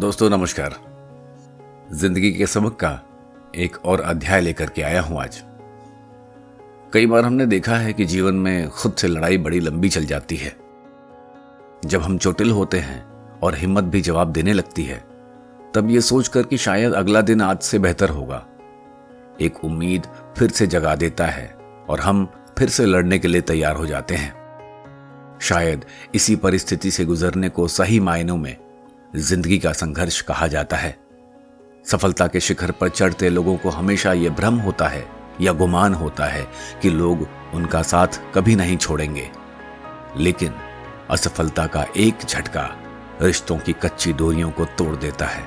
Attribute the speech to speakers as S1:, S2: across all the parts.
S1: दोस्तों, नमस्कार। ज़िंदगी के सबक का एक और अध्याय लेकर के आया हूँ आज। कई बार हमने देखा है कि जीवन में खुद से लड़ाई बड़ी लंबी चल जाती है। जब हम चोटिल होते हैं और हिम्मत भी जवाब देने लगती है, तब ये सोचकर कि शायद अगला दिन आज से बेहतर होगा। एक उम्मीद फिर से जगा देता है और हम फिर से लड़ने के लिए तैयार हो जाते हैं। शायद इसी परिस्थिति से गुजरने को सही मायनों में ज़िंदगी का संघर्ष कहा जाता है। सफलता के शिखर पर चढ़ते लोगों को हमेशा यह भ्रम होता है या गुमान होता है कि लोग उनका साथ कभी नहीं छोड़ेंगे। लेकिन असफलता का एक झटका रिश्तों की कच्ची डोरियों को तोड़ देता है।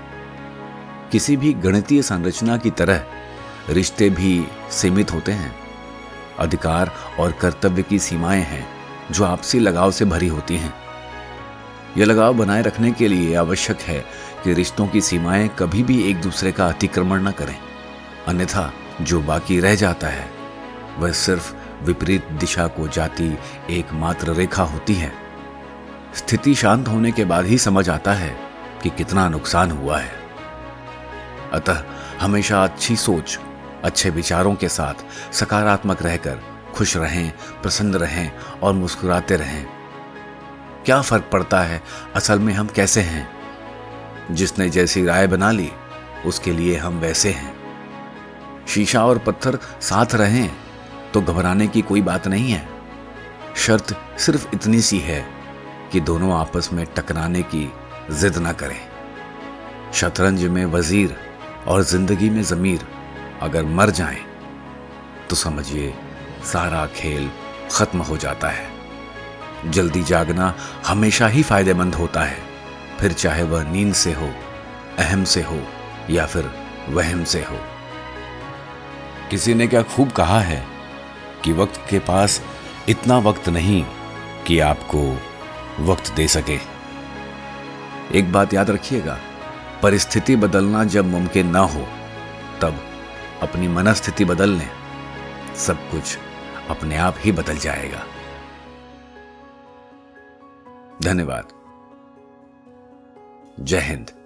S1: किसी भी गणितीय संरचना की तरह रिश्ते भी सीमित होते हैं। अधिकार और कर्तव्य की सीमाएँ हैं जो आपसी लगाव से भरी होती हैं। यह लगाव बनाए रखने के लिए आवश्यक है कि रिश्तों की सीमाएँ कभी भी एक दूसरे का अतिक्रमण न करें। अन्यथा, जो बाकी रह जाता है, वह सिर्फ़ विपरीत दिशा को जाती एकमात्र रेखा होती है। स्थिति शांत होने के बाद ही समझ आता है कि कितना नुकसान हुआ है। अतः, हमेशा अच्छी सोच, अच्छे विचारों के साथ सकारात्मक रहकर खुश रहें, प्रसन्न रहें और मुस्कुराते रहें। क्या फ़र्क पड़ता है? असल में हम कैसे हैं? जिसने जैसी राय बना ली, उसके लिए हम वैसे हैं। शीशा और पत्थर साथ रहें तो घबराने की कोई बात नहीं है। शर्त सिर्फ़ इतनी सी है कि दोनों आपस में टकराने की जिद ना करें। शतरंज में वज़ीर और ज़िंदगी में जमीर अगर मर जाएँ तो समझिए सारा खेल खत्म हो जाता है। जल्दी जागना हमेशा ही फ़ायदेमंद होता है। फिर चाहे वह नींद से हो, अहम से हो, या फिर वहम से हो। किसी ने क्या खूब कहा है कि वक्त के पास इतना वक्त नहीं कि आपको वक्त दे सके? एक बात याद रखिएगा, परिस्थिति बदलना जब मुमकिन ना हो, तब अपनी मनस्थिति बदल लें। सब कुछ अपने आप ही बदल जाएगा। धन्यवाद। जय हिंद।